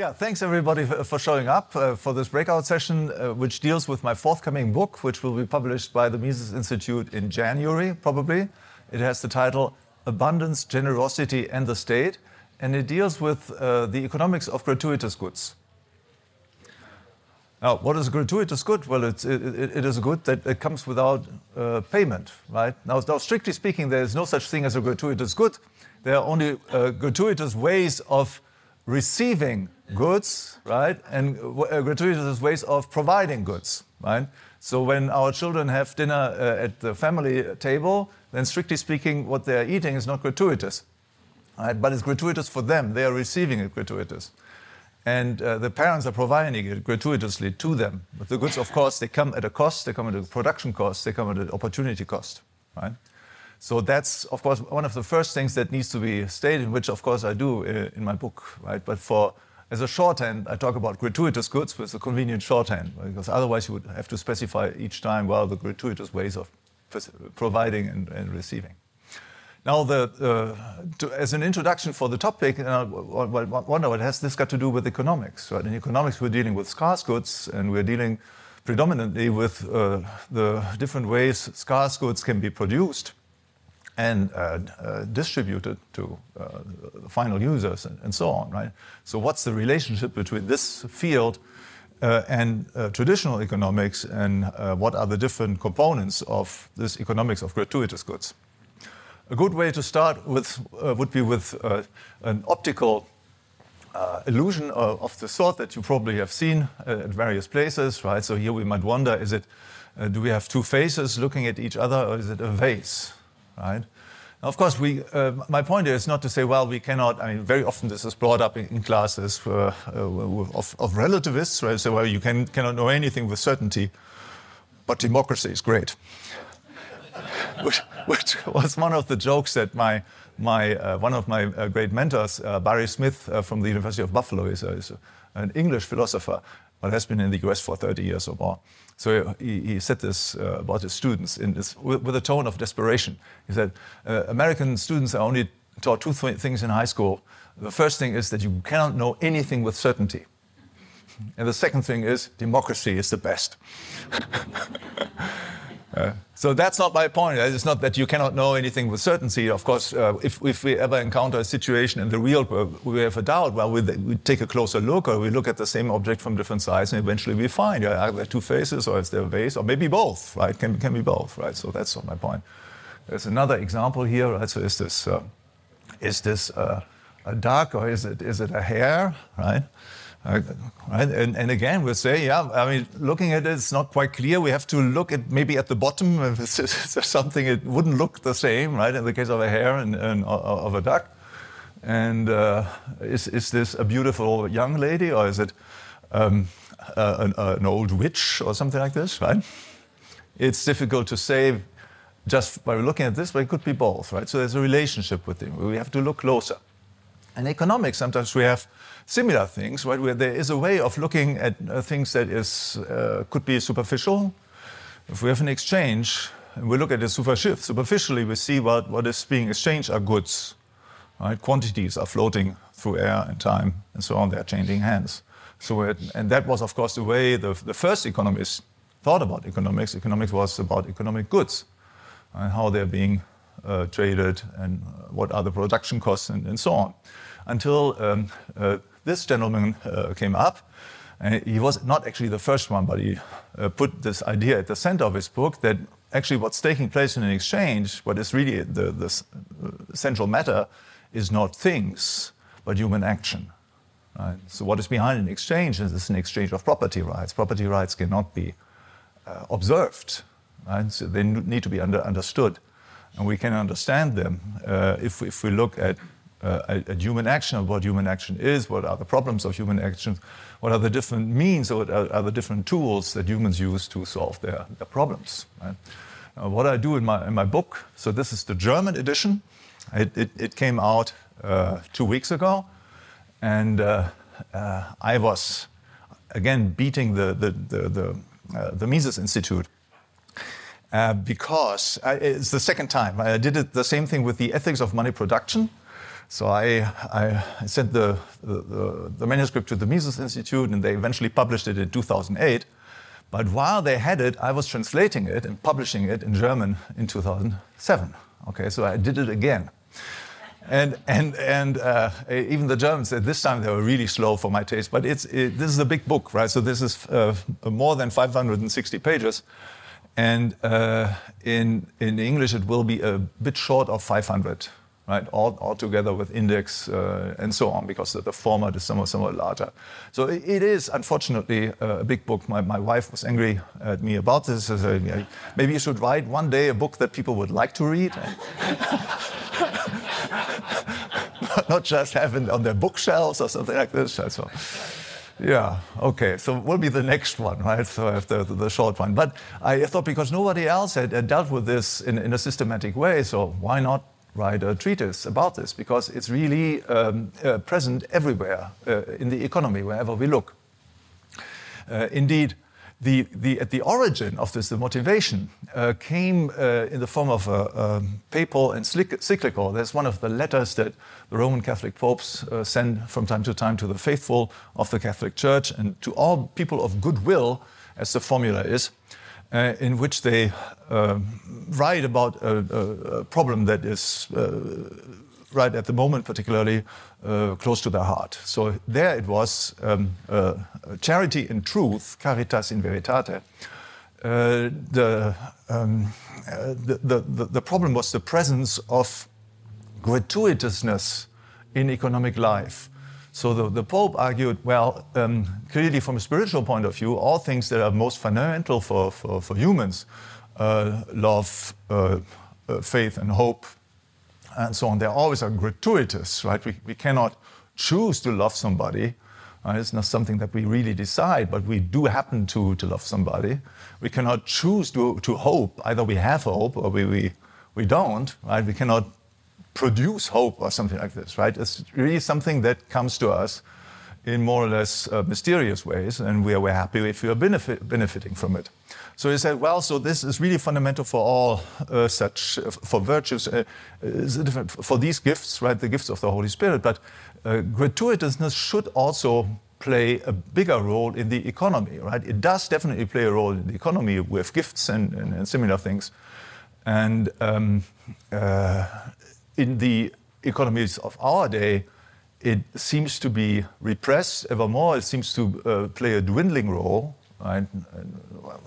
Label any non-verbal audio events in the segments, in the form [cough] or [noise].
Yeah, thanks everybody for showing up uh, for this breakout session, uh, which deals with my forthcoming book, which will be published by the Mises Institute in January, probably. It has the title Abundance, Generosity, and the State, and it deals with uh, the economics of gratuitous goods. Now, what is a gratuitous good? Well, it, it, it is a good that comes without uh, payment, right? Now, now, strictly speaking, there is no such thing as a gratuitous good. There are only uh, gratuitous ways of receiving goods, right? And uh, gratuitous ways of providing goods, right? So when our children have dinner uh, at the family table, then strictly speaking, what they are eating is not gratuitous, right? But it's gratuitous for them. They are receiving it gratuitous and uh, the parents are providing it gratuitously to them. But the goods, of course, they come at a cost, they come at a production cost, they come at an opportunity cost, right? So that's, of course, one of the first things that needs to be stated, which, of course, I do uh, in my book, right? But for as a shorthand, I talk about gratuitous goods with a convenient shorthand, because otherwise you would have to specify each time, well, the gratuitous ways of providing and, and receiving. Now, the, uh, to, as an introduction for the topic, uh, wonder what has this got to do with economics? Right? In economics, we're dealing with scarce goods, and we're dealing predominantly with uh, the different ways scarce goods can be produced and uh, uh, distributed to uh, final users and, and, so on. Right? So, what's the relationship between this field and traditional economics, and what are the different components of this economics of gratuitous goods? A good way to start with uh, would be with uh, an optical uh, illusion of, of, the sort that you probably have seen uh, at various places, right? So here we might wonder: is it uh, do we have two faces looking at each other, or is it a vase, right? Now, of course, we. Uh, my point is not to say, well, we cannot. I mean, very often this is brought up in, in classes of, of, relativists, right? So, well, you can, cannot know anything with certainty, but democracy is great [laughs] which, which, was one of the jokes that my, my, uh, one of my uh, great mentors, uh, Barry Smith uh, from the University of Buffalo, is, is an English philosopher, but has been in the US for 30 years or more. So he, he said this uh, about his students in this, with, with, a tone of desperation. He said, uh, American students are only taught two th things in high school. The first thing is that you cannot know anything with certainty. And the second thing is democracy is the best. [laughs] So that's not my point. It's not that you cannot know anything with certainty. Of course, uh, if, if, we ever encounter a situation in the real world where we have a doubt, well, we, we, take a closer look or we look at the same object from different sides and eventually we find yeah, are there two faces or is there a base or maybe both, right? Can, can be both, right? So that's not my point. There's another example here, right? So is this, uh, is this uh, a duck or is it, is it a hare, right? Right? And, and, again, we say, yeah, I mean, looking at it, it's not quite clear. We have to look at maybe at the bottom. [laughs] If it's, something, it wouldn't look the same, right? In the case of a hare and, and of a duck. And uh, is, is this a beautiful young lady or is it um, an, an, old witch or something like this, right? It's difficult to say just by looking at this, but it could be both, right? So there's a relationship with them. We have to look closer. In economics, sometimes we have similar things, right? Where there is a way of looking at uh, things that is uh, could be superficial. If we have an exchange, and we look at it superficially, Superficially, we see what, what is being exchanged are goods, right? Quantities are floating through air and time and so on. They are changing hands. So, it, and that was, of course, the way the, the first economists thought about economics. Economics was about economic goods and how they're being uh, traded and what are the production costs and, and so on. Until um, uh, this gentleman uh, came up. And he was not actually the first one, but he uh, put this idea at the center of his book that actually what's taking place in an exchange, what is really the, the central matter, is not things, but human action. Right? So, what is behind an exchange is an exchange of property rights. Property rights cannot be uh, observed, right? so they need to be under, understood. And we can understand them uh, if, if we look at uh, a, a, human action of what human action is, what are the problems of human action, what are the different means, or are, are the different tools that humans use to solve their, their problems. Right? Uh, what I do in my, in my book, so this is the German edition. It, it, it came out uh, two weeks ago, and uh, uh, I was again beating the, the, the, the, uh, the Mises Institute. because I, it's the second time. I did it, the same thing with the ethics of money production, So I, I sent the, the, the, manuscript to the Mises Institute, and they eventually published it in 2008. But while they had it, I was translating it and publishing it in German in 2007. Okay, so I did it again. And, and, and uh, even the Germans at this time they were really slow for my taste. But it's, it, this is a big book, right? So this is uh, more than 560 pages. And uh, in, in English, it will be a bit short of 500 right? All, all together with index uh, and so on, because the, the, format is somewhat, somewhat larger. So it, it is, unfortunately, a big book. My, my wife was angry at me about this. Said, Maybe you should write one day a book that people would like to read. [laughs] Not just have it on their bookshelves or something like this. So, yeah, okay. So will be the next one, right? So after the, the short one. But I thought because nobody else had, had dealt with this in, in, a systematic way, so why not write a treatise about this because it's really um, uh, present everywhere uh, in the economy, wherever we look. Uh, indeed, the, the, at the origin of this, the motivation uh, came uh, in the form of a, a papal encyclical. There's one of the letters that the Roman Catholic popes uh, send from time to time to the faithful of the Catholic Church and to all people of goodwill, as the formula is uh, in which they uh, write about a, a, problem that is uh, right at the moment, particularly uh, close to their heart. So there it was um, charity in truth, caritas in veritate. Uh, the, um, the, the, the problem was the presence of gratuitousness in economic life. So the, the Pope argued, well, um, clearly from a spiritual point of view, all things that are most fundamental for, for, for humans, uh, love, uh, uh, faith, and hope, and so on, they always are gratuitous, right? We, we cannot choose to love somebody. It's not something that we really decide, but we do happen to, to love somebody. We cannot choose to, to hope. Either we have hope or we, we, we don't, right? We cannot produce hope or something like this, right? It's really something that comes to us in more or less uh, mysterious ways, and we are, we're happy if we are benefit, benefiting from it. So he said, well, so this is really fundamental for all uh, such, uh, for virtues, uh, for these gifts, right, the gifts of the Holy Spirit, but uh, gratuitousness should also play a bigger role in the economy, right? It does definitely play a role in the economy with gifts and, and, and similar things. And um, uh, in the economies of our day, it seems to be repressed ever more. It seems to uh, play a dwindling role. Right?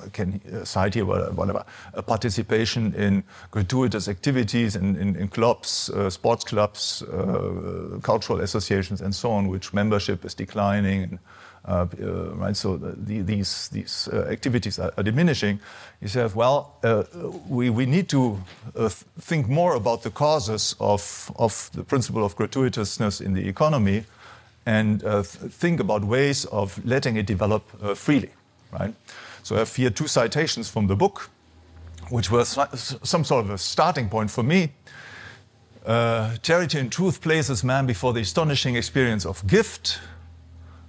I can cite here whatever participation in gratuitous activities in, in, in clubs, uh, sports clubs, uh, cultural associations, and so on, which membership is declining. And, uh, uh, right? So the, these, these uh, activities are, are, diminishing. He says, well, we, we need to think more about the causes of, of the principle of gratuitousness in the economy and uh, think about ways of letting it develop uh, freely. Right? So I have here two citations from the book, which were some sort of a starting point for me. Uh, Charity in Truth places man before the astonishing experience of gift,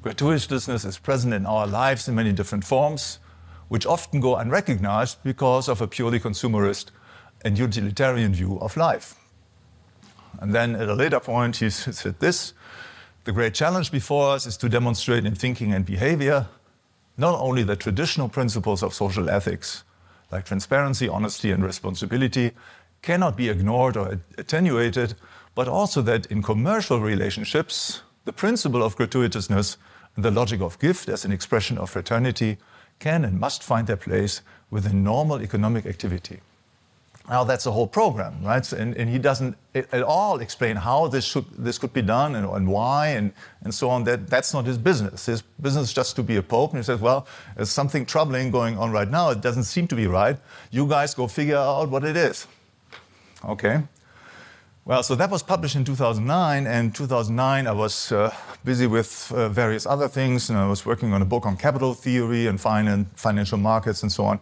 Gratuitousness is present in our lives in many different forms, which often go unrecognized because of a purely consumerist and utilitarian view of life. And then at a later point, he [laughs] said this The great challenge before us is to demonstrate in thinking and behavior not only the traditional principles of social ethics, like transparency, honesty, and responsibility, cannot be ignored or attenuated, but also that in commercial relationships, the principle of gratuitousness the logic of gift as an expression of fraternity can and must find their place within normal economic activity. Now that's a whole program, right? And, and he doesn't at all explain how this should this could be done and, and why and, and so on. That that's not his business. His business is just to be a pope. And he says, well, there's something troubling going on right now. It doesn't seem to be right. You guys go figure out what it is. Okay. Well, so that was published in 2009, and 2009 I was uh, busy with uh, various other things, and I was working on a book on capital theory and finan financial markets and so on.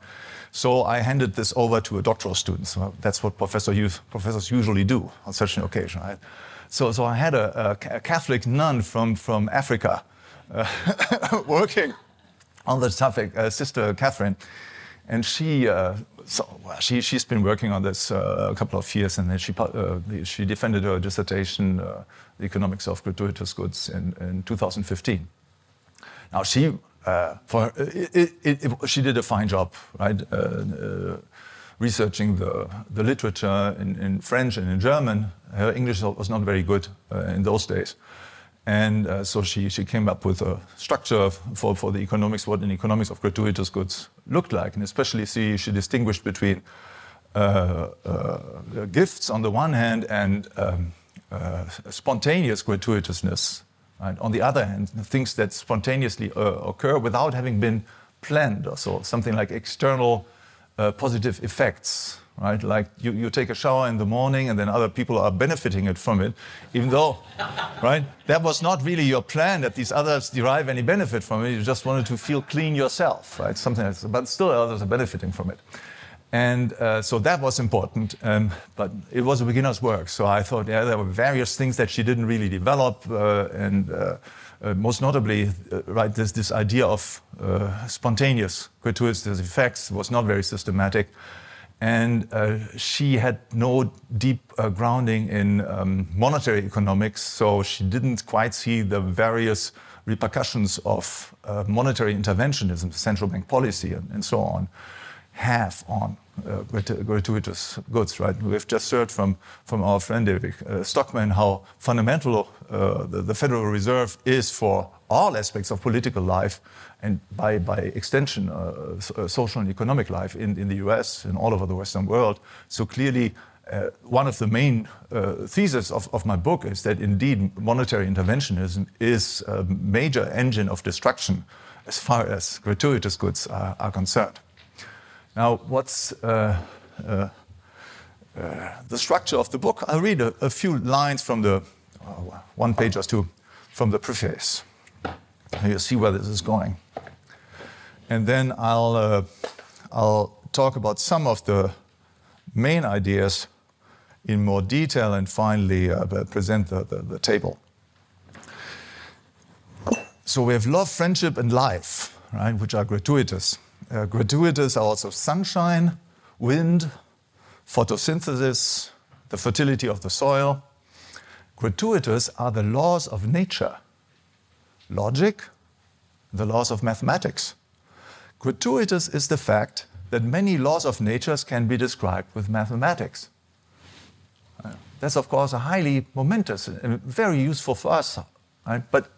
So I handed this over to a doctoral student. So that's what professor professors usually do on such an occasion. Right? So, so I had a, a, Catholic nun from, from Africa uh, [laughs] working on the topic, uh, Sister Catherine and she uh, so well, she, she's been working on this uh, a couple of years, and then she, uh, she defended her dissertation, uh, The Economics of Gratuitous Goods, in, in 2015. Now, she, uh, for, it, it, it, she did a fine job, right? Uh, uh, researching the, the literature in, in, French and in German. Her English was not very good in those days. And uh, so she, she came up with a structure for, for the economics, what an economics of gratuitous goods looked like. And especially she, she distinguished between uh, uh, gifts on the one hand and um, uh, spontaneous gratuitousness. On the other hand, things that spontaneously uh, occur without having been planned or so, something like external uh, positive effects right? Like you, you take a shower in the morning and then other people are benefiting it from it, even though, right? That was not really your plan that these others derive any benefit from it. You just wanted to feel clean yourself, right? Something else, but still others are benefiting from it. And uh, so that was important, um, but it was a beginner's work. So I thought, yeah, there were various things that she didn't really develop, uh, and uh, uh most notably, uh, right, this, this idea of uh, spontaneous gratuitous effects was not very systematic and uh, she had no deep uh, grounding in um, monetary economics, so she didn't quite see the various repercussions of uh, monetary interventionism, central bank policy, and, and so on, have on uh, gratuitous goods. Right? We've just heard from, from our friend David uh, Stockman how fundamental uh, the, the Federal Reserve is for all aspects of political life and by, by extension, uh, uh, social and economic life in, in the US and all over the Western world. So clearly, uh, one of the main uh, theses of, of, my book is that indeed monetary interventionism is a major engine of destruction as far as gratuitous goods are, are concerned. Now, what's uh, uh, the structure of the book? I'll read a, a few lines from the one page or two from the preface. You'll see where this is going. And then I'll, uh, I'll talk about some of the main ideas in more detail and finally uh, present the, the, the, table. So we have love, friendship, and life, right, which are gratuitous. Uh, gratuitous are also sunshine, wind, photosynthesis, the fertility of the soil. Gratuitous are the laws of nature logic, the laws of mathematics. Gratuitous is the fact that many laws of nature can be described with mathematics. That's, of course, a highly momentous and very useful for us. Right? But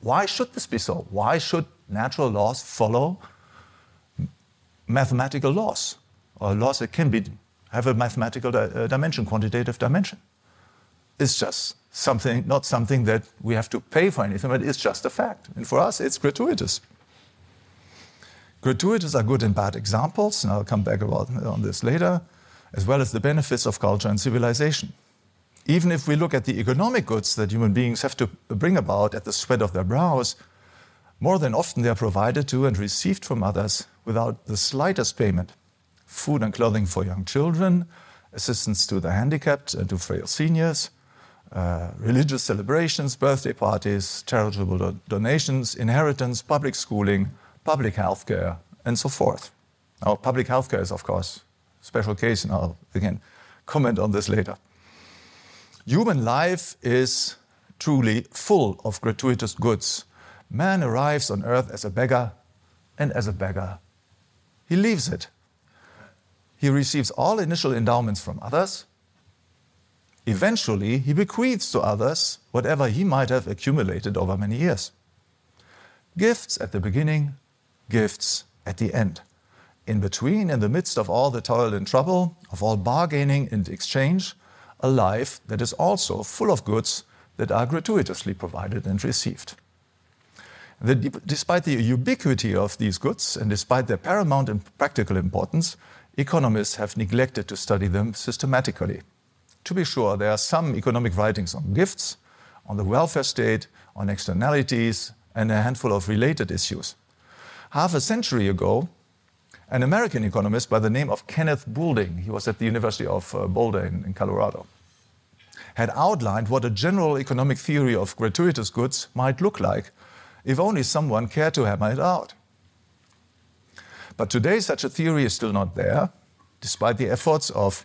why should this be so? Why should natural laws follow mathematical laws or laws that can be, have a mathematical uh, dimension, quantitative dimension? It's just something, not something that we have to pay for anything, but it's just a fact. And for us, it's gratuitous. Gratuitous are good and bad examples, and I'll come back about, on this later, as well as the benefits of culture and civilization. Even if we look at the economic goods that human beings have to bring about at the sweat of their brows, more than often they are provided to and received from others without the slightest payment. Food and clothing for young children, assistance to the handicapped and to frail seniors, uh, religious celebrations, birthday parties, charitable do donations, inheritance, public schooling, public health care, and so forth. Now, public health care is, of course, a special case, and I'll again comment on this later. Human life is truly full of gratuitous goods. Man arrives on earth as a beggar, and as a beggar, he leaves it. He receives all initial endowments from others, Eventually, he bequeaths to others whatever he might have accumulated over many years. Gifts at the beginning, gifts at the end. In between, in the midst of all the toil and trouble, of all bargaining and exchange, a life that is also full of goods that are gratuitously provided and received. The, despite the ubiquity of these goods and despite their paramount and practical importance, economists have neglected to study them systematically. To be sure, there are some economic writings on gifts, on the welfare state, on externalities, and a handful of related issues. Half a century ago, an American economist by the name of Kenneth Boulding, he was at the University of uh, Boulder in, in Colorado, had outlined what a general economic theory of gratuitous goods might look like if only someone cared to hammer it out. But today, such a theory is still not there, despite the efforts of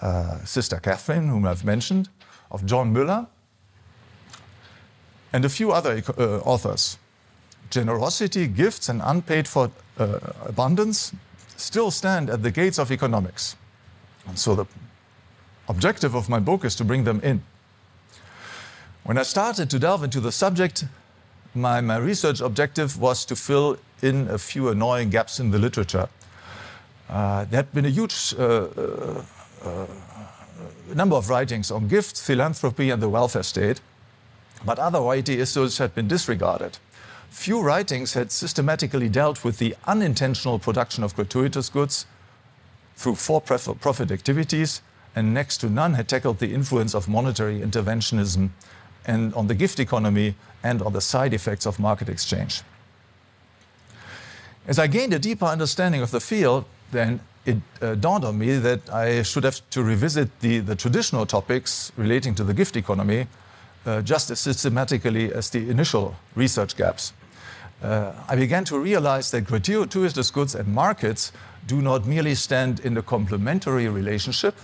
uh, Sister Catherine, whom I've mentioned, of John Müller, and a few other uh, authors. Generosity, gifts, and unpaid for uh, abundance still stand at the gates of economics. And so the objective of my book is to bring them in. When I started to delve into the subject, my, my research objective was to fill in a few annoying gaps in the literature. Uh, there had been a huge uh, uh, uh, number of writings on gifts, philanthropy, and the welfare state, but other weighty issues had been disregarded. Few writings had systematically dealt with the unintentional production of gratuitous goods through for profit activities, and next to none had tackled the influence of monetary interventionism and on the gift economy and on the side effects of market exchange. As I gained a deeper understanding of the field, then it uh, dawned on me that I should have to revisit the, the traditional topics relating to the gift economy uh, just as systematically as the initial research gaps. Uh, I began to realize that gratuitous goods and markets do not merely stand in a complementary relationship,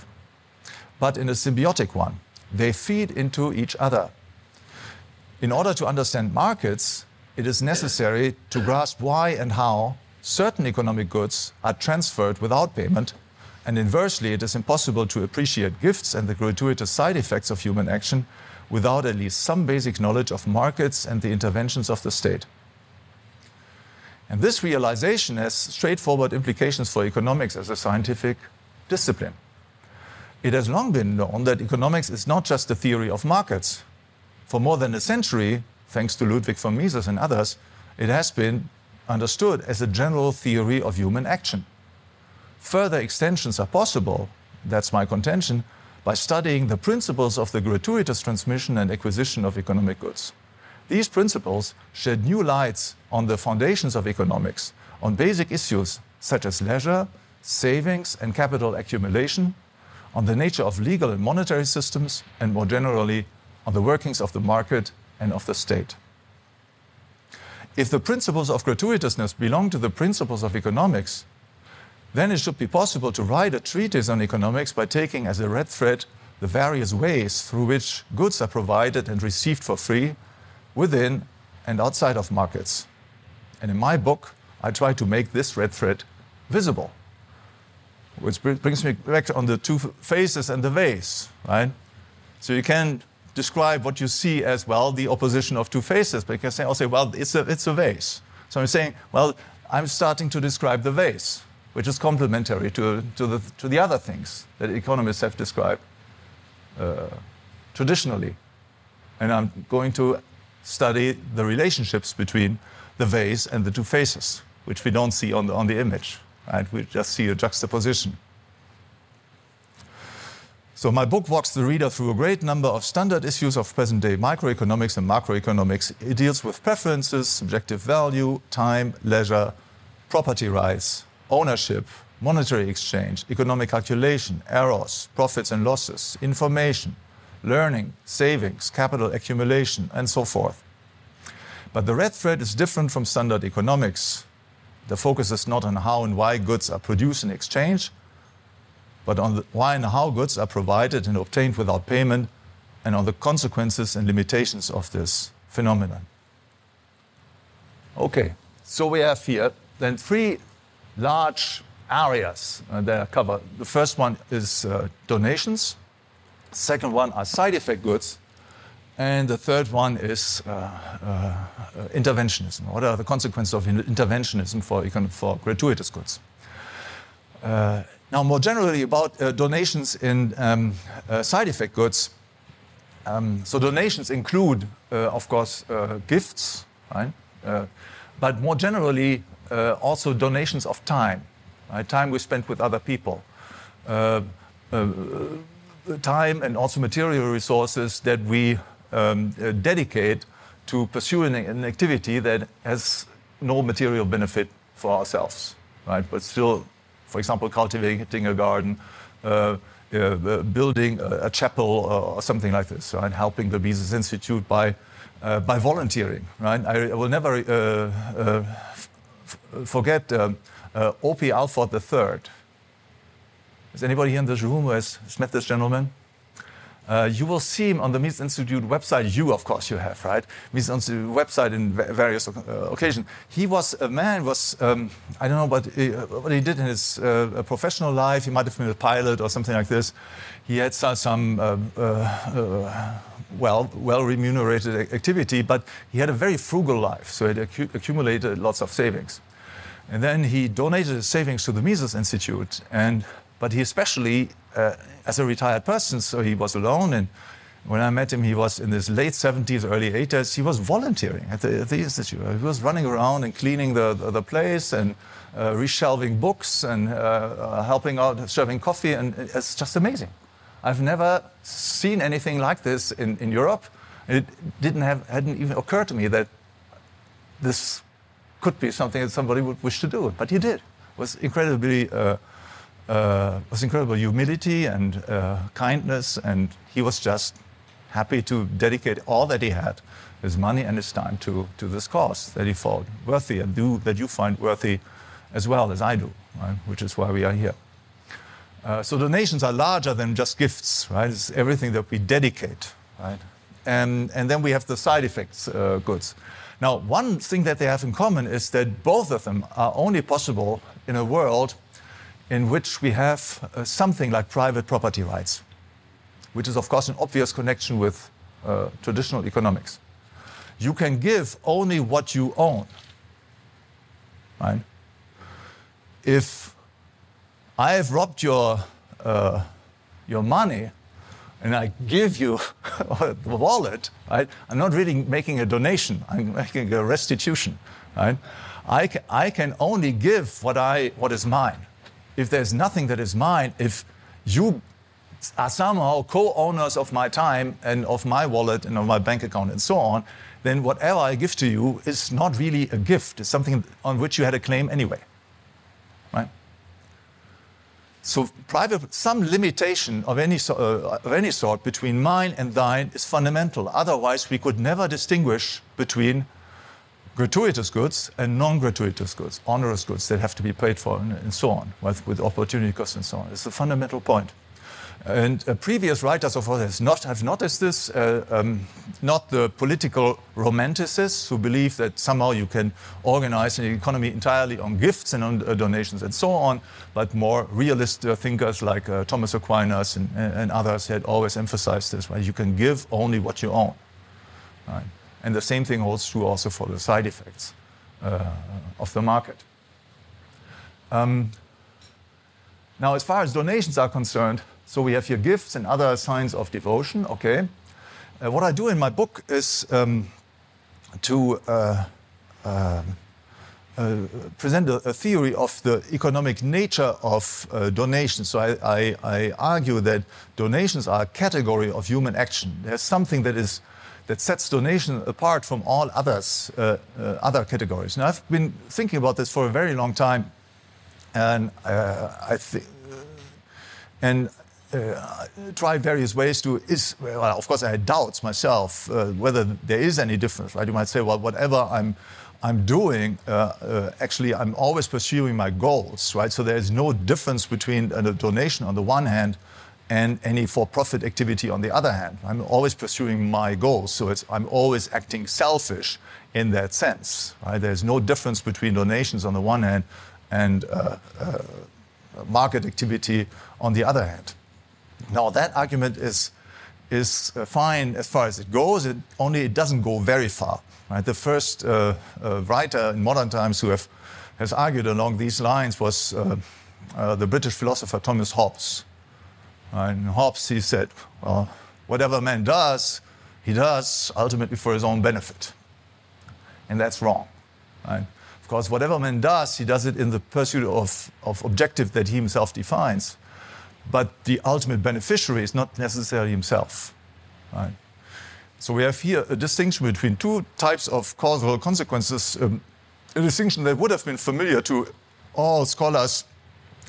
but in a symbiotic one. They feed into each other. In order to understand markets, it is necessary to grasp why and how certain economic goods are transferred without payment, and inversely, it is impossible to appreciate gifts and the gratuitous side effects of human action without at least some basic knowledge of markets and the interventions of the state. And this realization has straightforward implications for economics as a scientific discipline. It has long been known that economics is not just a theory of markets. For more than a century, thanks to Ludwig von Mises and others, it has been understood as a general theory of human action. Further extensions are possible, that's my contention, by studying the principles of the gratuitous transmission and acquisition of economic goods. These principles shed new lights on the foundations of economics, on basic issues such as leisure, savings, and capital accumulation, on the nature of legal and monetary systems, and more generally, on the workings of the market and of the state. If the principles of gratuitousness belong to the principles of economics, then it should be possible to write a treatise on economics by taking as a red thread the various ways through which goods are provided and received for free within and outside of markets. And in my book, I try to make this red thread visible, which brings me back on the two faces and the vase, right? So you can describe what you see as well the opposition of two faces, but you can say, well, it's a, it's a vase. So I'm saying, well, I'm starting to describe the vase, which is complementary to, to, the, to the other things that economists have described uh, traditionally. And I'm going to study the relationships between the vase and the two faces, which we don't see on the, on the image. Right? We just see a juxtaposition. So my book walks the reader through a great number of standard issues of present-day microeconomics and macroeconomics. It deals with preferences, subjective value, time, leisure, property rights, ownership, monetary exchange, economic calculation, errors, profits and losses, information, learning, savings, capital accumulation, and so forth. But the red thread is different from standard economics. The focus is not on how and why goods are produced and exchanged, but on the, why and how goods are provided and obtained without payment, and on the consequences and limitations of this phenomenon. Okay, so we have here then three large areas uh, that are covered. The first one is uh, donations, second one are side effect goods, and the third one is uh, uh, interventionism. What are the consequences of interventionism for, for gratuitous goods? Uh, now, more generally about uh, donations in um, uh, side effect goods. Um, so donations include, of course, gifts, right? But more generally, also donations of time, right? time we spend with other people, time and also material resources that we um, dedicate to pursuing an activity that has no material benefit for ourselves, right? But still for example, cultivating a garden, uh, uh, building a, a chapel or something like this, right? helping the Mises Institute by, uh, by volunteering. Right? I, will never uh, uh, forget um, uh, O.P. Alford III. Is anybody here in this room who has met this gentleman? Uh, you will see him on the Mises Institute website. You, of course, you have, right? Mises Institute website in various uh, occasions. He was a man. Was um, I don't know what he, uh, what he did in his uh, professional life. He might have been a pilot or something like this. He had some, some uh, uh, well, well remunerated activity, but he had a very frugal life. So he had accumulated lots of savings, and then he donated his savings to the Mises Institute and but he especially, uh, as a retired person, so he was alone. And when I met him, he was in his late 70s, early 80s. He was volunteering at the, at the institute. He was running around and cleaning the, the, the place and uh, reshelving books and uh, uh helping out, serving coffee. And it's just amazing. I've never seen anything like this in, in Europe. It didn't have, hadn't even occurred to me that this could be something that somebody would wish to do, but he did. It was incredibly uh, uh, was incredible humility and uh, kindness, and he was just happy to dedicate all that he had, his money and his time, to, to this cause that he thought worthy and do that you find worthy as well as I do, right? which is why we are here. Uh, so donations are larger than just gifts, right? It's everything that we dedicate, right? And, and then we have the side effects uh, goods. Now, one thing that they have in common is that both of them are only possible in a world in which we have uh, something like private property rights, which is, of course, an obvious connection with uh, traditional economics. You can give only what you own. Right? If I have robbed your, uh, your money and I give you [laughs] the wallet, right, I'm not really making a donation, I'm making a restitution. Right? I, ca I can only give what, I, what is mine if there's nothing that is mine, if you are somehow co-owners of my time and of my wallet and of my bank account and so on, then whatever I give to you is not really a gift. It's something on which you had a claim anyway. Right? So private, some limitation of any, uh, of any sort between mine and thine is fundamental. Otherwise, we could never distinguish between gratuitous goods and non-gratuitous goods, onerous goods that have to be paid for and, and so on, with, with, opportunity costs and so on. It's a fundamental point. And uh, previous writers of course not, have noticed this, uh, um, not the political romanticists who believe that somehow you can organize an economy entirely on gifts and on uh, donations and so on, but more realist uh, thinkers like uh, Thomas Aquinas and, and, others had always emphasized this, right? You can give only what you own. Right? And the same thing holds true also for the side effects uh, of the market. Um, now, as far as donations are concerned, so we have here gifts and other signs of devotion, okay? Uh, what I do in my book is um, to uh, uh, uh present a, a, theory of the economic nature of uh, donations. So I, I, I, argue that donations are a category of human action. There's something that is that sets donation apart from all others, uh, uh, other categories. Now, I've been thinking about this for a very long time, and uh, I think, and uh, try various ways to is well of course I had doubts myself uh, whether there is any difference right you might say well whatever I'm I'm doing uh, uh, actually I'm always pursuing my goals right so there is no difference between a donation on the one hand and any for-profit activity on the other hand. I'm always pursuing my goals, so I'm always acting selfish in that sense. Right? There's no difference between donations on the one hand and uh, uh, market activity on the other hand. Now that argument is is uh, fine as far as it goes. It only it doesn't go very far. Right? The first uh, uh, writer in modern times who have, has argued along these lines was uh, the British philosopher Thomas Hobbes. And Hobbes, he said, well, whatever man does, he does ultimately for his own benefit. And that's wrong. Right? Of course, whatever man does, he does it in the pursuit of, of objective that he himself defines. But the ultimate beneficiary is not necessarily himself. Right? So we have here a distinction between two types of causal consequences, um, a distinction that would have been familiar to all scholars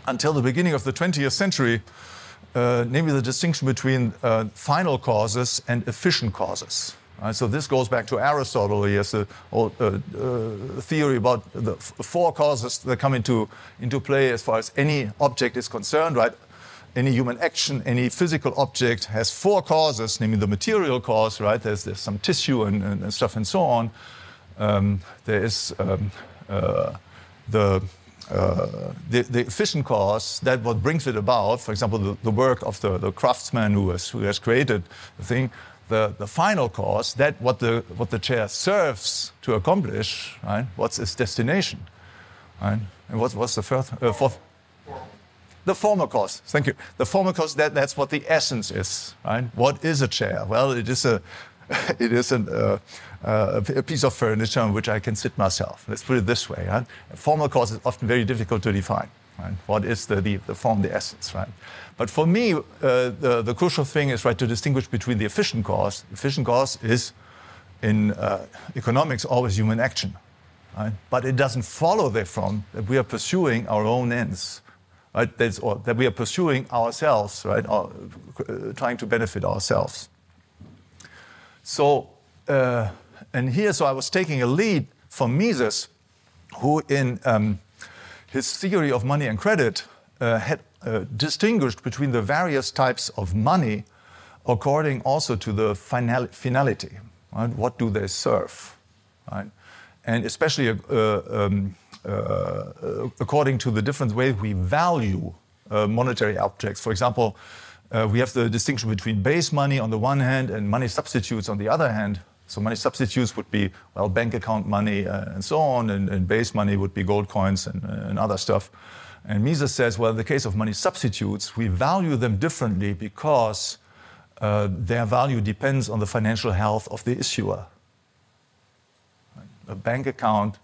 until the beginning of the 20th century, uh, namely the distinction between uh, final causes and efficient causes. So this goes back to Aristotle. He has a uh, uh, theory about the four causes that come into, into play as far as any object is concerned. Right? any human action, any physical object has four causes, namely the material cause, right? There's, there's some tissue and, and, and stuff and so on. Um, there is um, uh, the, the, the, efficient cause, that what brings it about, for example, the, the work of the, the craftsman who has, who has created the thing, the, the final cause, that what the, what the chair serves to accomplish, right? What's its destination, right? And what's, what's the first, uh, fourth? The former cause, thank you. The former cause, that, that's what the essence is, right? What is a chair? Well, it is a, [laughs] it is an, uh, uh, a piece of furniture on which I can sit myself. Let's put it this way. Right? Formal cause is often very difficult to define. Right? What is the, the, the, form, the essence, right? But for me, uh, the, the crucial thing is right to distinguish between the efficient cause. Efficient cause is in uh, economics always human action, right? But it doesn't follow therefrom that we are pursuing our own ends, right? That's, or that we are pursuing ourselves, right? Or, uh, trying to benefit ourselves. So, uh, and here, so I was taking a lead from Mises, who in um, his theory of money and credit uh, had uh, distinguished between the various types of money according also to the final finality. Right? What do they serve? Right? And especially uh, um, uh, according to the different ways we value uh, monetary objects. For example, uh, we have the distinction between base money on the one hand and money substitutes on the other hand. So money substitutes would be, well, bank account money uh, and so on, and, and, base money would be gold coins and, uh, and other stuff. And Mises says, well, in the case of money substitutes, we value them differently because uh, their value depends on the financial health of the issuer. A bank account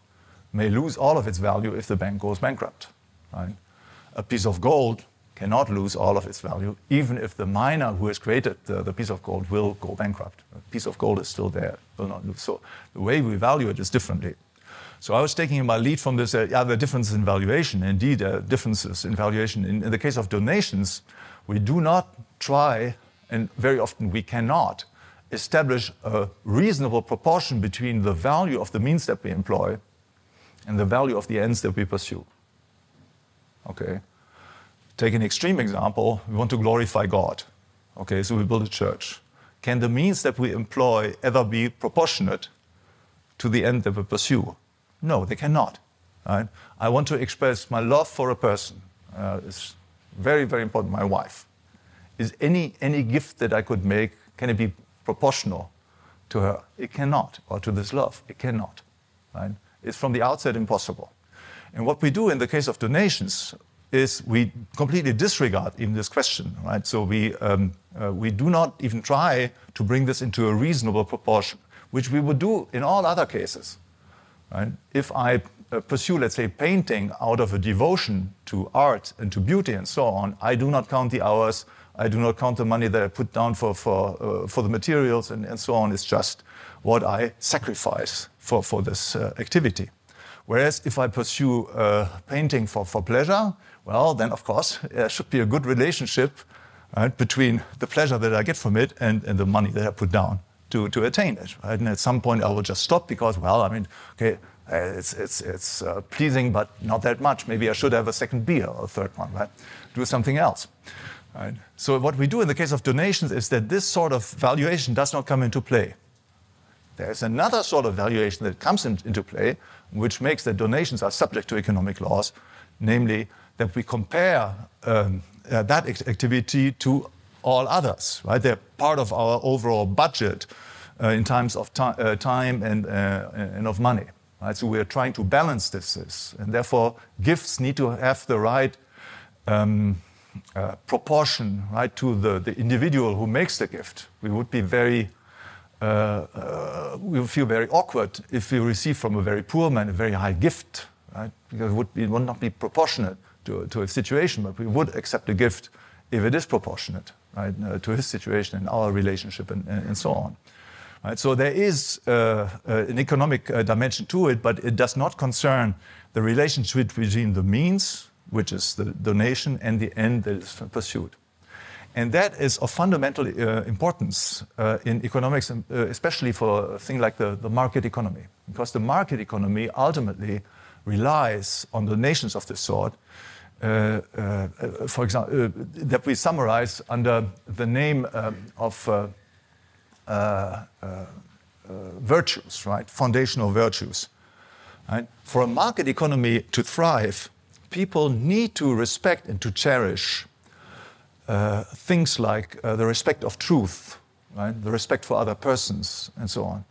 may lose all of its value if the bank goes bankrupt. Right? A piece of gold cannot lose all of its value, even if the miner who has created the, the, piece of gold will go bankrupt. A piece of gold is still there, will not lose. So the way we value it is differently. So I was taking my lead from this, uh, yeah, the differences in valuation. Indeed, uh, differences in valuation. In, in the case of donations, we do not try, and very often we cannot, establish a reasonable proportion between the value of the means that we employ and the value of the ends that we pursue. Okay? Take an extreme example. We want to glorify God. Okay, so we build a church. Can the means that we employ ever be proportionate to the end that we pursue? No, they cannot. Right? I want to express my love for a person. Uh, it's very, very important. My wife. Is any any gift that I could make can it be proportional to her? It cannot, or to this love, it cannot. Right? It's from the outset impossible. And what we do in the case of donations, is we completely disregard even this question, right? So we, um, uh, we do not even try to bring this into a reasonable proportion, which we would do in all other cases, right? If I uh, pursue, let's say, painting out of a devotion to art and to beauty and so on, I do not count the hours, I do not count the money that I put down for, for, uh, for the materials and, and so on. It's just what I sacrifice for, for this uh, activity. Whereas if I pursue uh, painting for, for pleasure, well, then of course there should be a good relationship right, between the pleasure that I get from it and, and the money that I put down to, to attain it. Right? And at some point I will just stop because, well, I mean, okay, uh, it's, it's, it's uh, pleasing, but not that much. Maybe I should have a second beer or a third one, right? Do something else. Right? So what we do in the case of donations is that this sort of valuation does not come into play. There's another sort of valuation that comes in, into play, which makes that donations are subject to economic laws, namely that we compare um, uh, that activity to all others, right? They're part of our overall budget uh, in terms of uh, time and, uh, and, of money, right? So we're trying to balance this, this, and therefore gifts need to have the right um, uh, proportion, right, to the, the individual who makes the gift. We would be very uh, uh, we would feel very awkward if we receive from a very poor man a very high gift, right? Because it would, be, it would not be proportionate to, to a situation, but we would accept a gift if it is proportionate right, uh, to his situation and our relationship and, and, and so on. Right? So there is uh, uh, an economic uh, dimension to it, but it does not concern the relationship between the means, which is the donation, and the end that is pursued. And that is of fundamental uh, importance uh, in economics, uh, especially for a thing like the, the market economy, because the market economy ultimately relies on donations of this sort for example, uh, that we summarize under the name of uh, uh, virtues, right? Foundational virtues. Right? For a market economy to thrive, people need to respect and to cherish uh, things like uh, the respect of truth, right? the respect for other persons, and so on.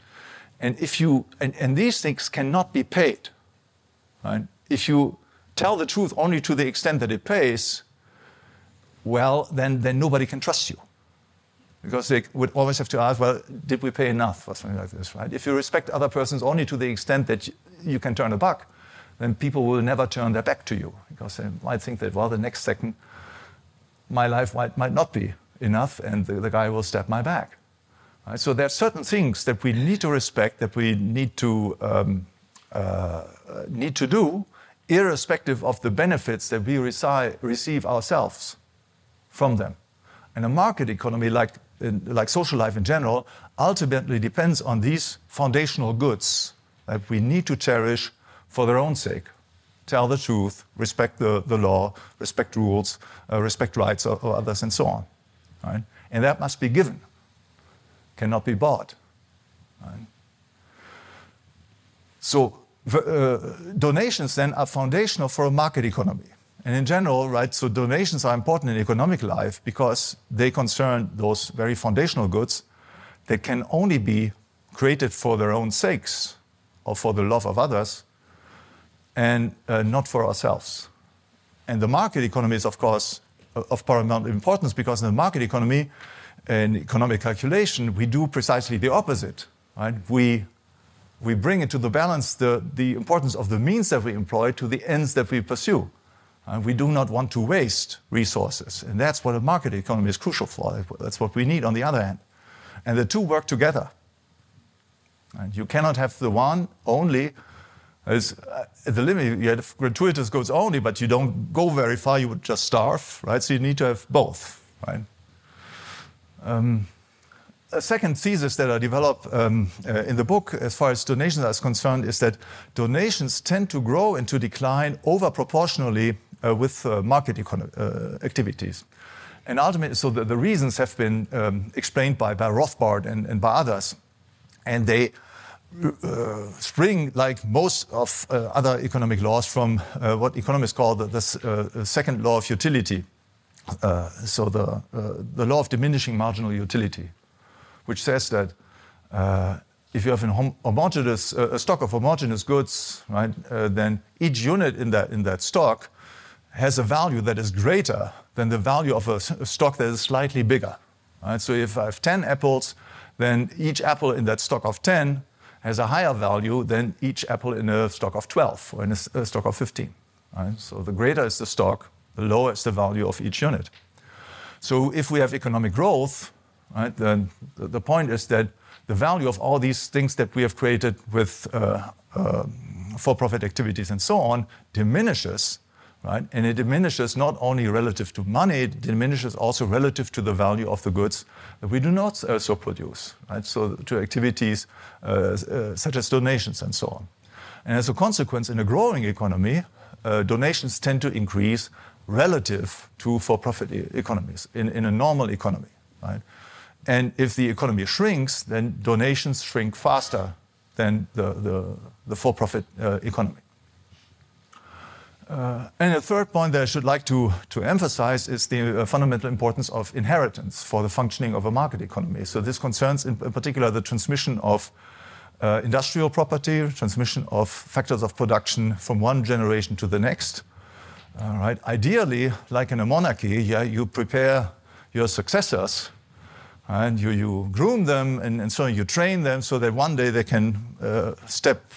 And if you and, and these things cannot be paid, right? If you tell the truth only to the extent that it pays, well, then then nobody can trust you, because they would always have to ask, well, did we pay enough or something like this, right? If you respect other persons only to the extent that you can turn a buck, then people will never turn their back to you because they might think that well, the next second my life might, might not be enough and the, the guy will stab my back. Right? So there are certain things that we need to respect, that we need to, um, uh, need to do, irrespective of the benefits that we receive ourselves from them. And a market economy, like, like social life in general, ultimately depends on these foundational goods that we need to cherish for their own sake tell the truth, respect the, the law, respect rules, uh, respect rights of, of, others, and so on. Right? And that must be given, cannot be bought. Right? So uh, donations then are foundational for a market economy. And in general, right, so donations are important in economic life because they concern those very foundational goods that can only be created for their own sakes or for the love of others and uh, not for ourselves. And the market economy is, of course, of paramount importance because in the market economy and economic calculation, we do precisely the opposite. Right? We, we bring into the balance the, the importance of the means that we employ to the ends that we pursue. Uh, we do not want to waste resources. And that's what a market economy is crucial for. That's what we need on the other hand. And the two work together. And you cannot have the one only as uh, at the limit, you have gratuitous goods only, but you don't go very far, you would just starve, right? So you need to have both, right? Um, a second thesis that I develop um, uh, in the book, as far as donations are concerned, is that donations tend to grow and to decline over proportionally uh, with uh, market uh, activities. And ultimately, so the, the reasons have been um, explained by, by Rothbard and, and by others. And they uh, spring, like most of uh, other economic laws, from what economists call the, the second law of utility. So the, the law of diminishing marginal utility, which says that uh, if you have a homogeneous uh, a stock of homogeneous goods, right, uh, then each unit in that in that stock has a value that is greater than the value of a, a stock that is slightly bigger. Right? So if I have 10 apples, then each apple in that stock of 10 has a higher value than each apple in a stock of 12 or in a, stock of 15. Right? So the greater is the stock, the lower is the value of each unit. So if we have economic growth, right, then the point is that the value of all these things that we have created with uh, uh, for-profit activities and so on diminishes right? And it diminishes not only relative to money, it diminishes also relative to the value of the goods that we do not also produce, right? So to activities uh, uh, such as donations and so on. And as a consequence, in a growing economy, uh, donations tend to increase relative to for-profit e economies in, in a normal economy, right? And if the economy shrinks, then donations shrink faster than the, the, the for-profit uh, economy. Uh, and a third point that I should like to, to emphasize is the uh, fundamental importance of inheritance for the functioning of a market economy. So this concerns in, particular the transmission of uh, industrial property, transmission of factors of production from one generation to the next. right? Ideally, like in a monarchy, yeah, you prepare your successors and you, you groom them and, and so you train them so that one day they can uh, step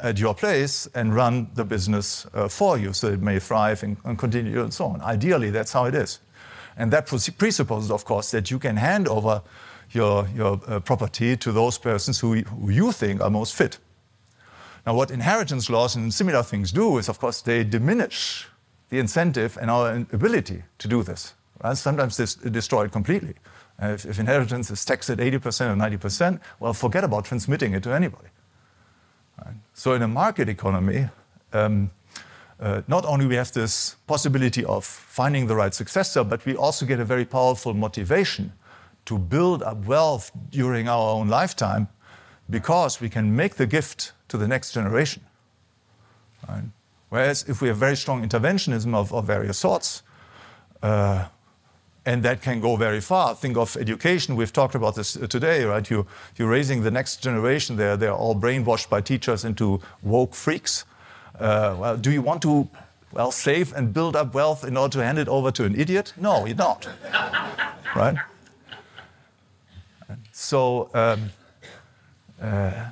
at your place and run the business uh, for you so it may thrive and, and, continue and so on. Ideally, that's how it is. And that presupposes, of course, that you can hand over your, your uh, property to those persons who, who you think are most fit. Now, what inheritance laws and similar things do is, of course, they diminish the incentive and our ability to do this. Right? Sometimes this destroy it completely. Uh, if, if inheritance is taxed at 80% or 90%, well, forget about transmitting it to anybody. So in a market economy, um, uh, not only we have this possibility of finding the right successor, but we also get a very powerful motivation to build up wealth during our own lifetime because we can make the gift to the next generation. Right? Whereas if we have very strong interventionism of, of various sorts, uh, and that can go very far. Think of education. We've talked about this today, right? You, you're raising the next generation. They're, they're all brainwashed by teachers into woke freaks. Uh, well, do you want to, well, save and build up wealth in order to hand it over to an idiot? No, you don't. right? So, um, uh,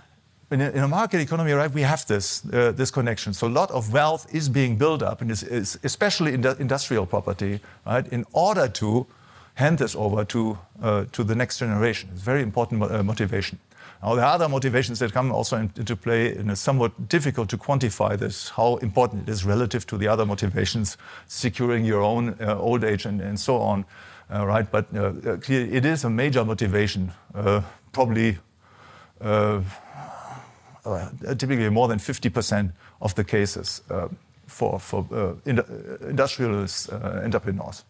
in a, in a, market economy, right, we have this, uh, this connection. So a lot of wealth is being built up, and especially in industrial property, right, in order to hand this over to, uh, to the next generation. It's a very important uh, motivation. Now, there are other motivations that come also in, into play, and it's somewhat difficult to quantify this, how important it is relative to the other motivations, securing your own uh, old age and, and so on, uh, right? But uh, it is a major motivation, probably typically more than 50% of the cases for, for ind industrialist entrepreneurs.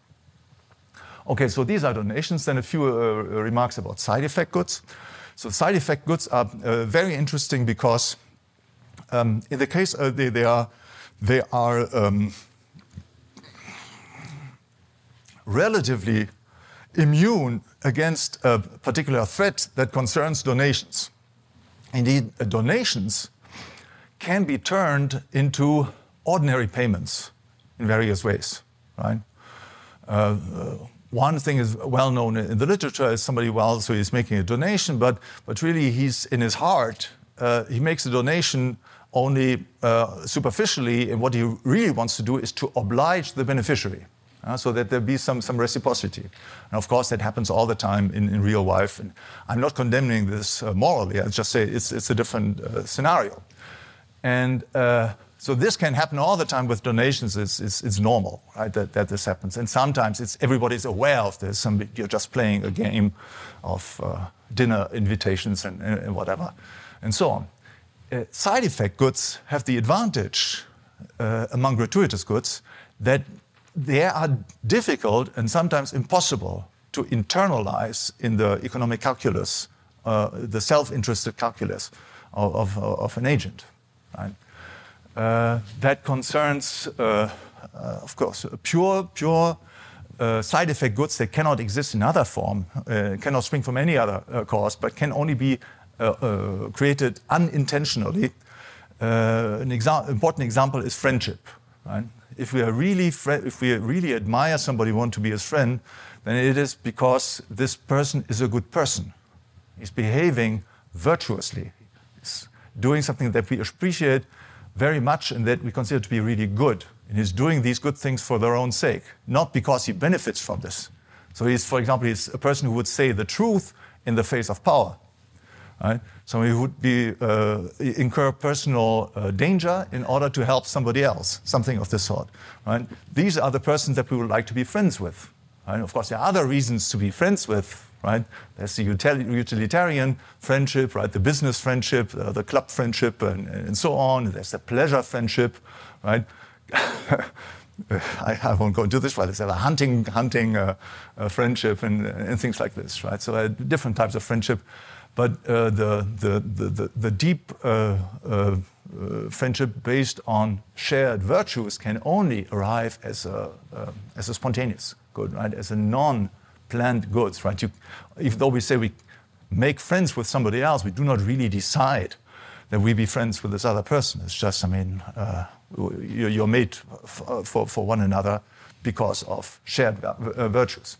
Okay, so these are donations. Then a few remarks about side effect goods. So side effect goods are uh, very interesting because um, in the case uh, they, they, are, they are um, relatively immune against a particular threat that concerns donations. Indeed, donations can be turned into ordinary payments in various ways, right? Uh one thing is well known in the literature is somebody well, so he's making a donation, but, but really he's in his heart, uh, he makes a donation only uh, superficially, and what he really wants to do is to oblige the beneficiary. Uh, so that there be some, some reciprocity. And of course, that happens all the time in, in real life. And I'm not condemning this uh, morally, I just say it's, it's a different uh, scenario. And uh, so this can happen all the time with donations. It's, it's, it's normal, right, that, that, this happens. And sometimes it's, everybody's aware of this. And you're just playing a game of uh, dinner invitations and, and, whatever, and so on. Uh, side effect goods have the advantage among gratuitous goods that they are difficult and sometimes impossible to internalize in the economic calculus, uh, the self-interested calculus of, of, of an agent. Right? Uh, that concerns, uh, uh, of course, pure, pure side effect goods that cannot exist in other form, cannot spring from any other cause, but can only be created unintentionally. an exa important example is friendship. Right? If we are really, if we really admire somebody, want to be his friend, then it is because this person is a good person. He's behaving virtuously. He's doing something that we appreciate very much and that we consider to be really good. And he's doing these good things for their own sake, not because he benefits from this. So he's, for example, he's a person who would say the truth in the face of power. Right? So he would be, uh, incur personal uh, danger in order to help somebody else, something of this sort. Right? These are the persons that we would like to be friends with. Right? Of course, there are other reasons to be friends with right? There's the utilitarian friendship, right? The business friendship, uh, the club friendship, and, and, so on. There's the pleasure friendship, right? [laughs] I, I, won't go into this, there's a hunting, hunting uh, uh, friendship and, and, things like this, right? So different types of friendship, but uh, the, the, the, the, deep uh, uh, friendship based on shared virtues can only arrive as a, as a spontaneous good, right? As a non planned goods, right? You, even though we say we make friends with somebody else, we do not really decide that we be friends with this other person. It's just, I mean, uh, you're made for, for one another because of shared virtues.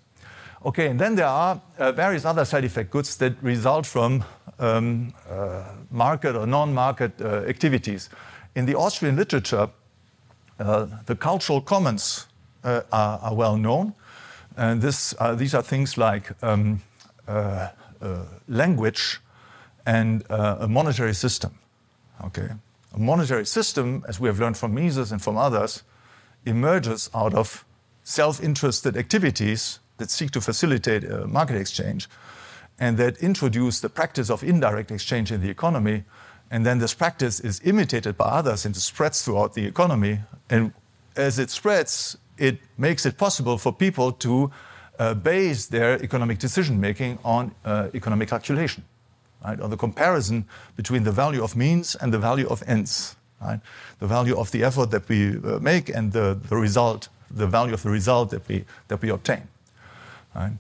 Okay, and then there are uh, various other side effect goods that result from um, uh, market or non-market uh, activities. In the Austrian literature, the cultural commons are, well known. And this, these are things like um, language and a monetary system. Okay? A monetary system, as we have learned from Mises and from others, emerges out of self-interested activities that seek to facilitate a market exchange and that introduce the practice of indirect exchange in the economy. And then this practice is imitated by others and spreads throughout the economy And as it spreads, it makes it possible for people to uh, base their economic decision making on uh, economic calculation, right? on the comparison between the value of means and the value of ends, right? the value of the effort that we uh, make and the, the result, the value of the result that we, that we obtain. Right?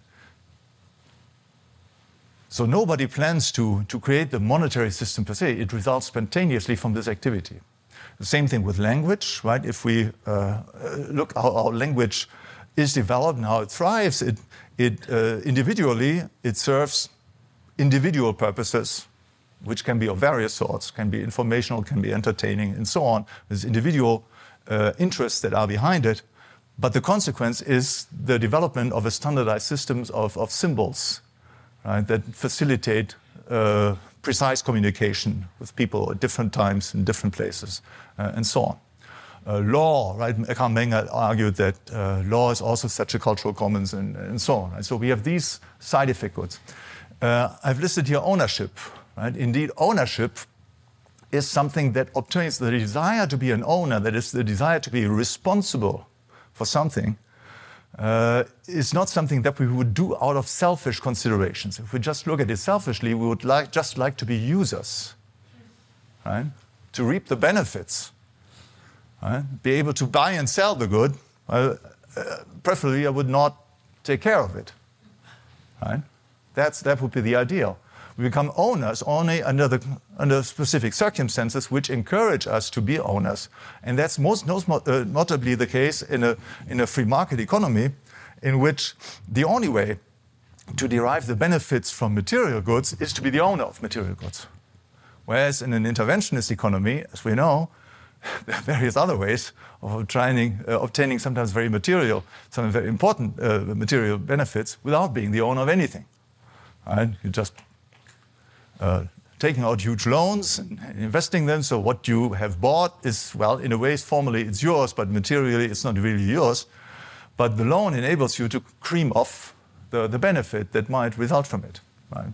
So nobody plans to, to create the monetary system per se. It results spontaneously from this activity. The same thing with language, right? If we uh, look how our language is developed and how it thrives, it, it uh, individually it serves individual purposes, which can be of various sorts, can be informational, can be entertaining, and so on. There's individual uh, interests that are behind it. But the consequence is the development of a standardized systems of, of symbols right, that facilitate uh, precise communication with people at different times in different places, uh, and so on. Uh, law, right? Carl Menger argued that uh, law is also such a cultural commons and, and so on. Right? So we have these side effects. Uh, I've listed here ownership, right? Indeed, ownership is something that obtains the desire to be an owner, that is the desire to be responsible for something, uh, is not something that we would do out of selfish considerations. If we just look at it selfishly, we would like, just like to be users, right? to reap the benefits, right? be able to buy and sell the good. Uh, uh, preferably, I would not take care of it. Right? That's, that would be the ideal. We become owners only under, the, under specific circumstances which encourage us to be owners. And that's most, most uh, notably the case in a, in a free market economy, in which the only way to derive the benefits from material goods is to be the owner of material goods. Whereas in an interventionist economy, as we know, [laughs] there are various other ways of trying, uh, obtaining sometimes very material, some very important uh, material benefits without being the owner of anything. Right? You just taking out huge loans and investing them. So what you have bought is, well, in a way, formally it's yours, but materially it's not really yours. But the loan enables you to cream off the, the benefit that might result from it. Right?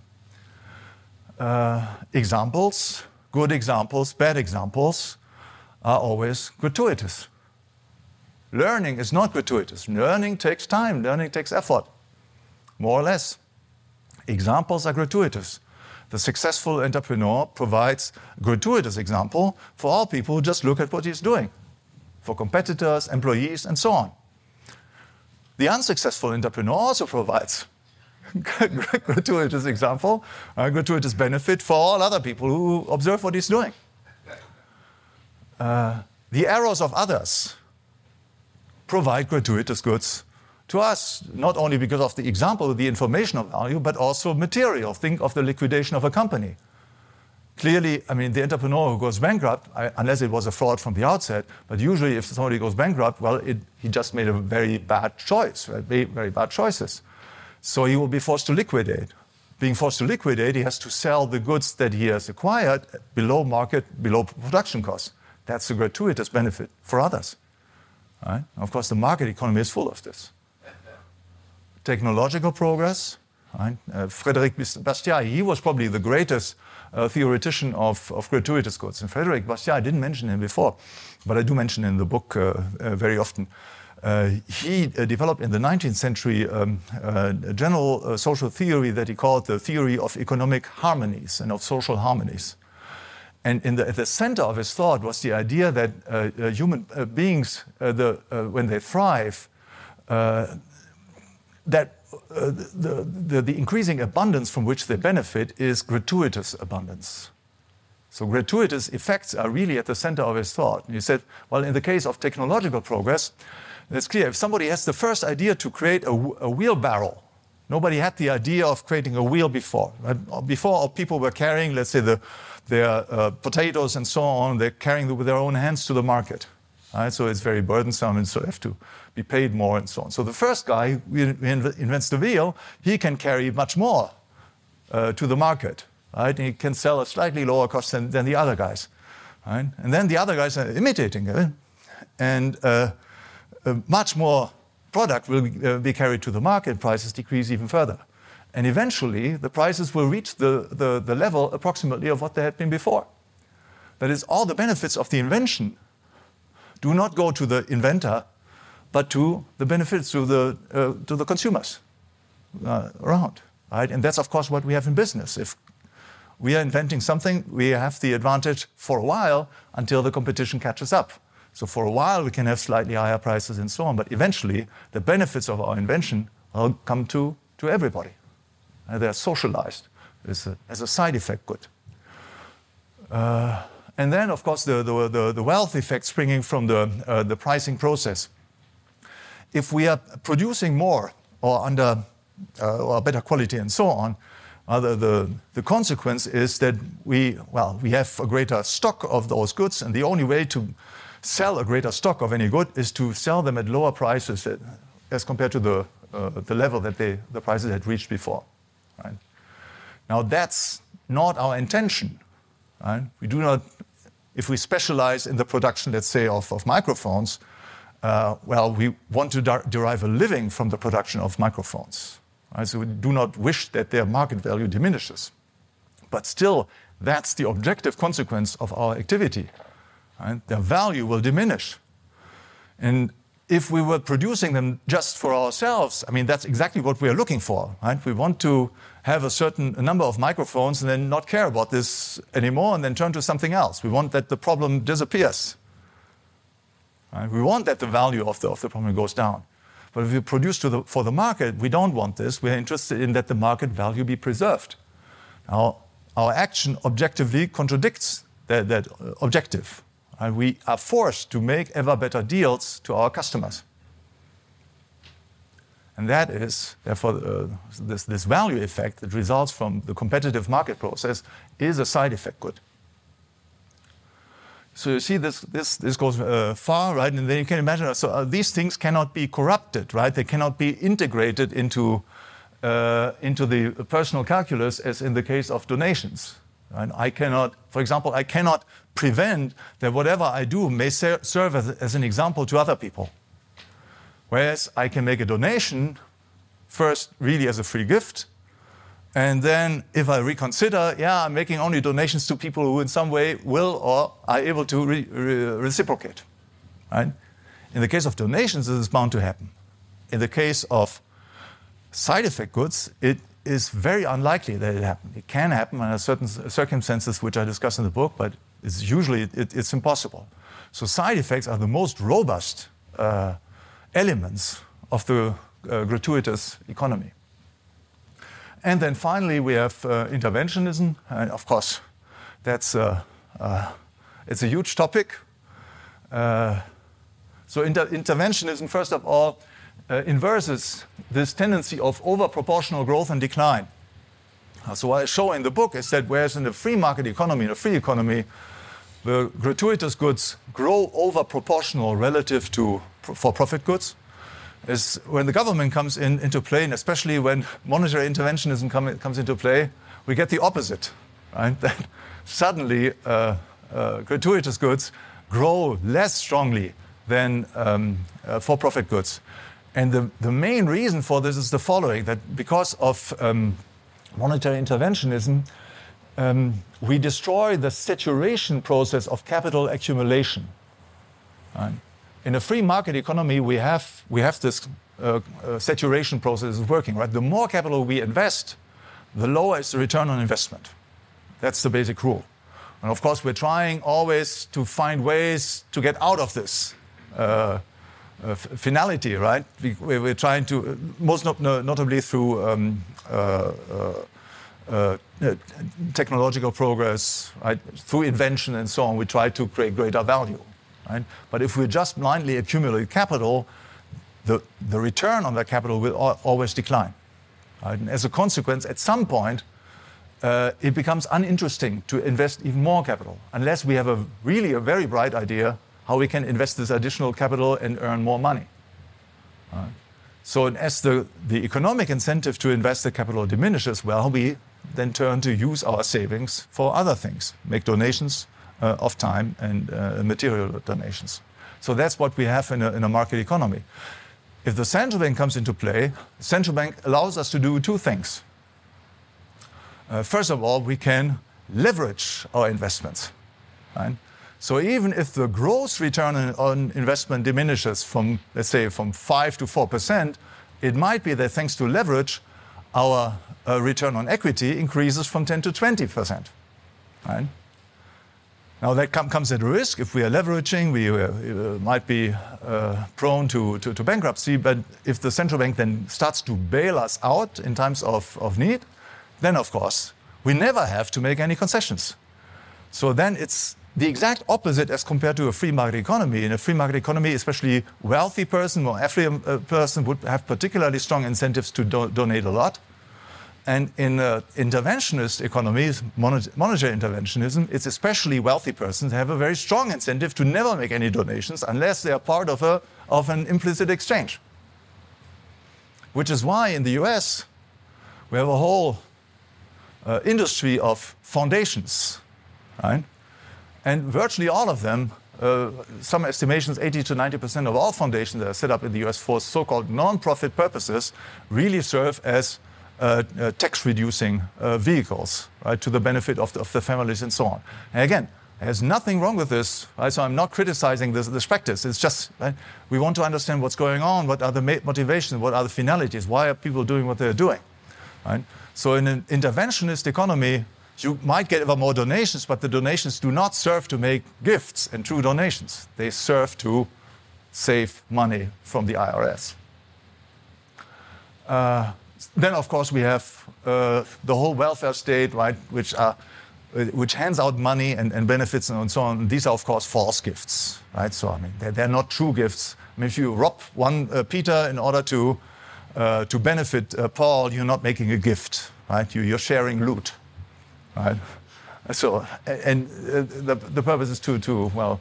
Uh, examples, good examples, bad examples, are always gratuitous. Learning is not gratuitous. Learning takes time, learning takes effort, more or less. Examples are gratuitous the successful entrepreneur provides a gratuitous example for all people who just look at what he's doing, for competitors, employees, and so on. The unsuccessful entrepreneur also provides [laughs] gratuitous example, a gratuitous benefit for all other people who observe what he's doing. Uh, the errors of others provide gratuitous goods to us, not only because of the example the informational value, but also material. Think of the liquidation of a company. Clearly, I mean, the entrepreneur who goes bankrupt, I, unless it was a fraud from the outset, but usually if somebody goes bankrupt, well, it, he just made a very bad choice, very, very bad choices. So he will be forced to liquidate. Being forced to liquidate, he has to sell the goods that he has acquired below market, below production costs. That's a gratuitous benefit for others. Right? Of course, the market economy is full of this technological progress. Right? Uh, Frederic Bastiat, he was probably the greatest uh, theoretician of, of, gratuitous goods. And Frederic Bastiat, I didn't mention him before, but I do mention in the book uh, uh very often. Uh, he uh, developed in the 19th century um, a general social theory that he called the theory of economic harmonies and of social harmonies. And the, at the center of his thought was the idea that human beings, the, when they thrive, that uh, the, the, the, increasing abundance from which they benefit is gratuitous abundance. So gratuitous effects are really at the center of his thought. And he said, well, in the case of technological progress, it's clear if somebody has the first idea to create a, a wheelbarrow, nobody had the idea of creating a wheel before. Right? Before, people were carrying, let's say, the, their uh, potatoes and so on, they're carrying them with their own hands to the market. Right? So it's very burdensome, and so they have to be paid more and so on. So the first guy who invents the wheel, he can carry much more uh, to the market. Right? And he can sell at slightly lower cost than, than the other guys. Right? And then the other guys are imitating it, and uh, much more product will be, uh, be carried to the market, prices decrease even further. And eventually, the prices will reach the, the, the level approximately of what they had been before. That is, all the benefits of the invention do not go to the inventor, but to the benefits to the, uh, to the consumers uh, around. Right? And that's, of course, what we have in business. If we are inventing something, we have the advantage for a while until the competition catches up. So for a while, we can have slightly higher prices and so on, but eventually, the benefits of our invention will come to, to everybody. And they're socialized as a, as a side effect good. Uh, and then, of course, the, the, the, the wealth effect springing from the, uh, the pricing process. If we are producing more or under uh, or better quality and so on, uh, the, the, the, consequence is that we, well, we have a greater stock of those goods, and the only way to sell a greater stock of any good is to sell them at lower prices as compared to the, uh, the level that they, the prices had reached before. Right? Now, that's not our intention. Right? We do not, if we specialize in the production, let's say, of, of microphones, uh, well, we want to derive a living from the production of microphones. Right? So we do not wish that their market value diminishes. But still, that's the objective consequence of our activity. Right? Their value will diminish. And if we were producing them just for ourselves, I mean, that's exactly what we are looking for. Right? We want to have a certain number of microphones and then not care about this anymore and then turn to something else. We want that the problem disappears. Right? We want that the value of the, of the problem goes down. But if we produce the, for the market, we don't want this. We're interested in that the market value be preserved. Now, our action objectively contradicts that, that objective. And we are forced to make ever better deals to our customers. And that is, therefore, uh, this, this value effect that results from the competitive market process is a side effect good. So you see, this, this, this goes uh, far, right? And then you can imagine, so uh, these things cannot be corrupted, right? They cannot be integrated into, uh, into the personal calculus as in the case of donations. Right? I cannot, for example, I cannot prevent that whatever I do may ser serve as, as an example to other people. Whereas I can make a donation first really as a free gift. And then if I reconsider, yeah, I'm making only donations to people who in some way will or are able to re re reciprocate. Right? In the case of donations, this is bound to happen. In the case of side effect goods, it is very unlikely that it happens. It can happen under certain circumstances, which I discuss in the book, but it's usually it, it's impossible. So side effects are the most robust uh, elements of the uh, gratuitous economy. And then finally, we have uh, interventionism. And of course, that's uh, uh, it's a huge topic. So inter interventionism, first of all, inverses this tendency of over-proportional growth and decline. so what I show in the book is that whereas in a free market economy, in a free economy, the gratuitous goods grow over proportional relative to for-profit goods is when the government comes in, into play, and especially when monetary interventionism come, comes into play, we get the opposite. Right? [laughs] That suddenly uh, uh, gratuitous goods grow less strongly than um, uh, for-profit goods. And the, the main reason for this is the following, that because of um, monetary interventionism, um, we destroy the saturation process of capital accumulation. Right? In a free market economy, we have, we have this uh, uh, saturation process working. Right? The more capital we invest, the lower is the return on investment. That's the basic rule. And of course, we're trying always to find ways to get out of this uh, uh finality, right? We, are trying to, most not, notably through um, uh, uh, uh, technological progress, right? through invention and so on, we try to create greater value. Right? But if we just blindly accumulate capital, the, the return on that capital will always decline. Right? And as a consequence, at some point, uh, it becomes uninteresting to invest even more capital, unless we have a really a very bright idea how we can invest this additional capital and earn more money. Right? So as the, the economic incentive to invest the capital diminishes, well, we then turn to use our savings for other things, make donations of time and uh, material donations. So that's what we have in a, in a market economy. If the central bank comes into play, central bank allows us to do two things. Uh, first of all, we can leverage our investments. Right? So even if the gross return on investment diminishes from, let's say, from 5 to 4%, it might be that thanks to leverage, our uh, return on equity increases from 10 to 20%. Right? Now that com comes at a risk. If we are leveraging, we uh, uh, might be uh, prone to, to, to, bankruptcy. But if the central bank then starts to bail us out in times of, of need, then of course we never have to make any concessions. So then it's the exact opposite as compared to a free market economy. In a free market economy, especially wealthy person, more affluent uh, person would have particularly strong incentives to do donate a lot. And in uh, interventionist economies, monetary interventionism, it's especially wealthy persons have a very strong incentive to never make any donations unless they are part of, a, of an implicit exchange. Which is why in the US, we have a whole uh, industry of foundations, right? And virtually all of them, uh, some estimations 80 to 90% of all foundations that are set up in the US for so called non profit purposes really serve as uh, uh, tax reducing uh, vehicles right, to the benefit of the, families and so on. And again, there's nothing wrong with this, right? so I'm not criticizing this, this practice. It's just right? we want to understand what's going on, what are the motivations, what are the finalities, why are people doing what they're doing. Right? So in an interventionist economy, you might get ever more donations, but the donations do not serve to make gifts and true donations. They serve to save money from the IRS. Then, of course, we have uh, the whole welfare state, right, which, are, uh, which hands out money and, and, benefits and so on. These are, of course, false gifts, right? So, I mean, they're, they're not true gifts. I mean, if you rob one uh, Peter in order to, to benefit Paul, you're not making a gift, right? You, you're sharing loot, right? So, and the, the purpose is to, to well,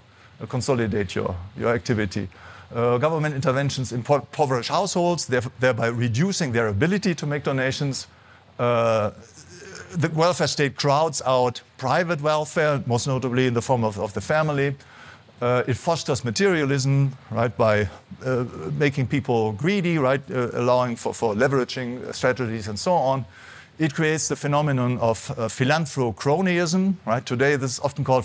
consolidate your, your activity uh, government interventions in impoverish households, thereby reducing their ability to make donations. Uh, the welfare state crowds out private welfare, most notably in the form of, of the family. Uh, it fosters materialism, right, by uh, making people greedy, right, uh, allowing for, for leveraging strategies and so on. It creates the phenomenon of uh, philanthrocronyism, right? Today, this is often called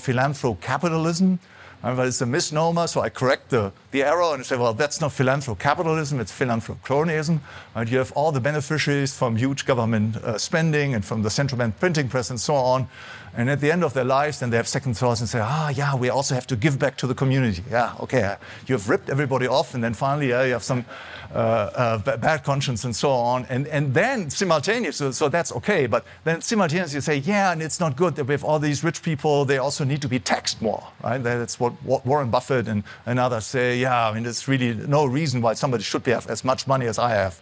but it's a misnomer, so I correct the, the error and say, well, that's not philanthrocapitalism, it's philanthrocronyism. And you have all the beneficiaries from huge government uh, spending and from the central bank printing press and so on. And at the end of their lives, then they have second thoughts and say, ah, yeah, we also have to give back to the community. Yeah, okay, you have ripped everybody off, and then finally yeah, you have some uh, uh, bad conscience and so on. And, and then simultaneously, so, so that's okay, but then simultaneously you say, yeah, and it's not good that we have all these rich people, they also need to be taxed more, right? That's what, what Warren Buffett and, and others say, yeah, I mean, there's really no reason why somebody should have as much money as I have.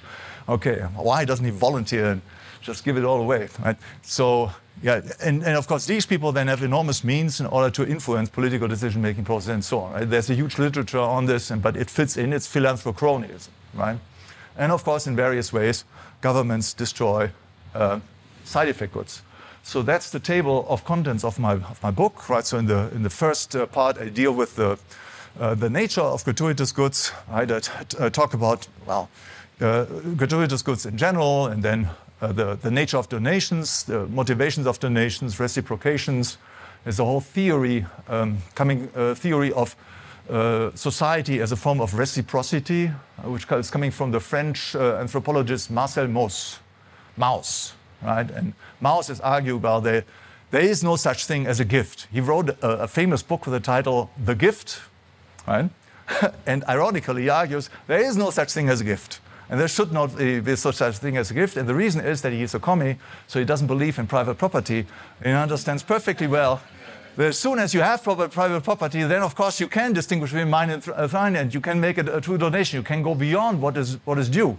Okay, why doesn't he volunteer and just give it all away, right? So yeah, and, and, of course, these people then have enormous means in order to influence political decision-making process and so on. Right? There's a huge literature on this, and, but it fits in. It's philanthrocronyism, right? And of course, in various ways, governments destroy uh, side effect goods. So that's the table of contents of my, of my book, right? So in the, in the first uh, part, I deal with the, uh, the nature of gratuitous goods. Right? I uh, talk about, well, uh, gratuitous goods in general, and then uh, the, the nature of donations, the motivations of donations, reciprocations. There's a whole theory, um, coming uh, theory of uh, society as a form of reciprocity, uh, which is coming from the French uh, anthropologist Marcel Mauss. Mauss, right? And Mauss is arguable that there is no such thing as a gift. He wrote a, a famous book with the title The Gift, right? [laughs] and ironically, he argues there is no such thing as a gift. And there should not be such a thing as a gift. And the reason is that he is a commie, so he doesn't believe in private property. He understands perfectly well that as soon as you have private property, then of course you can distinguish between mine and uh, thine, and you can make a, true donation. You can go beyond what is, what is due.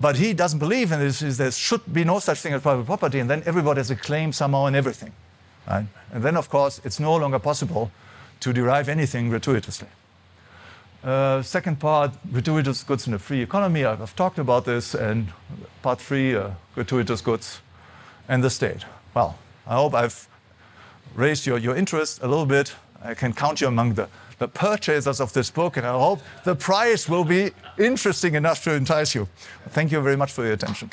But he doesn't believe in this, is there should be no such thing as private property, and then everybody has a claim somehow on everything. Right? And then, of course, it's no longer possible to derive anything gratuitously. Uh, second part, gratuitous goods in a free economy. I've, talked about this. And part three, uh, gratuitous goods and the state. Well, I hope I've raised your, your interest a little bit. I can count you among the, the purchasers of this book, and I hope the price will be interesting enough to entice you. Thank you very much for your attention.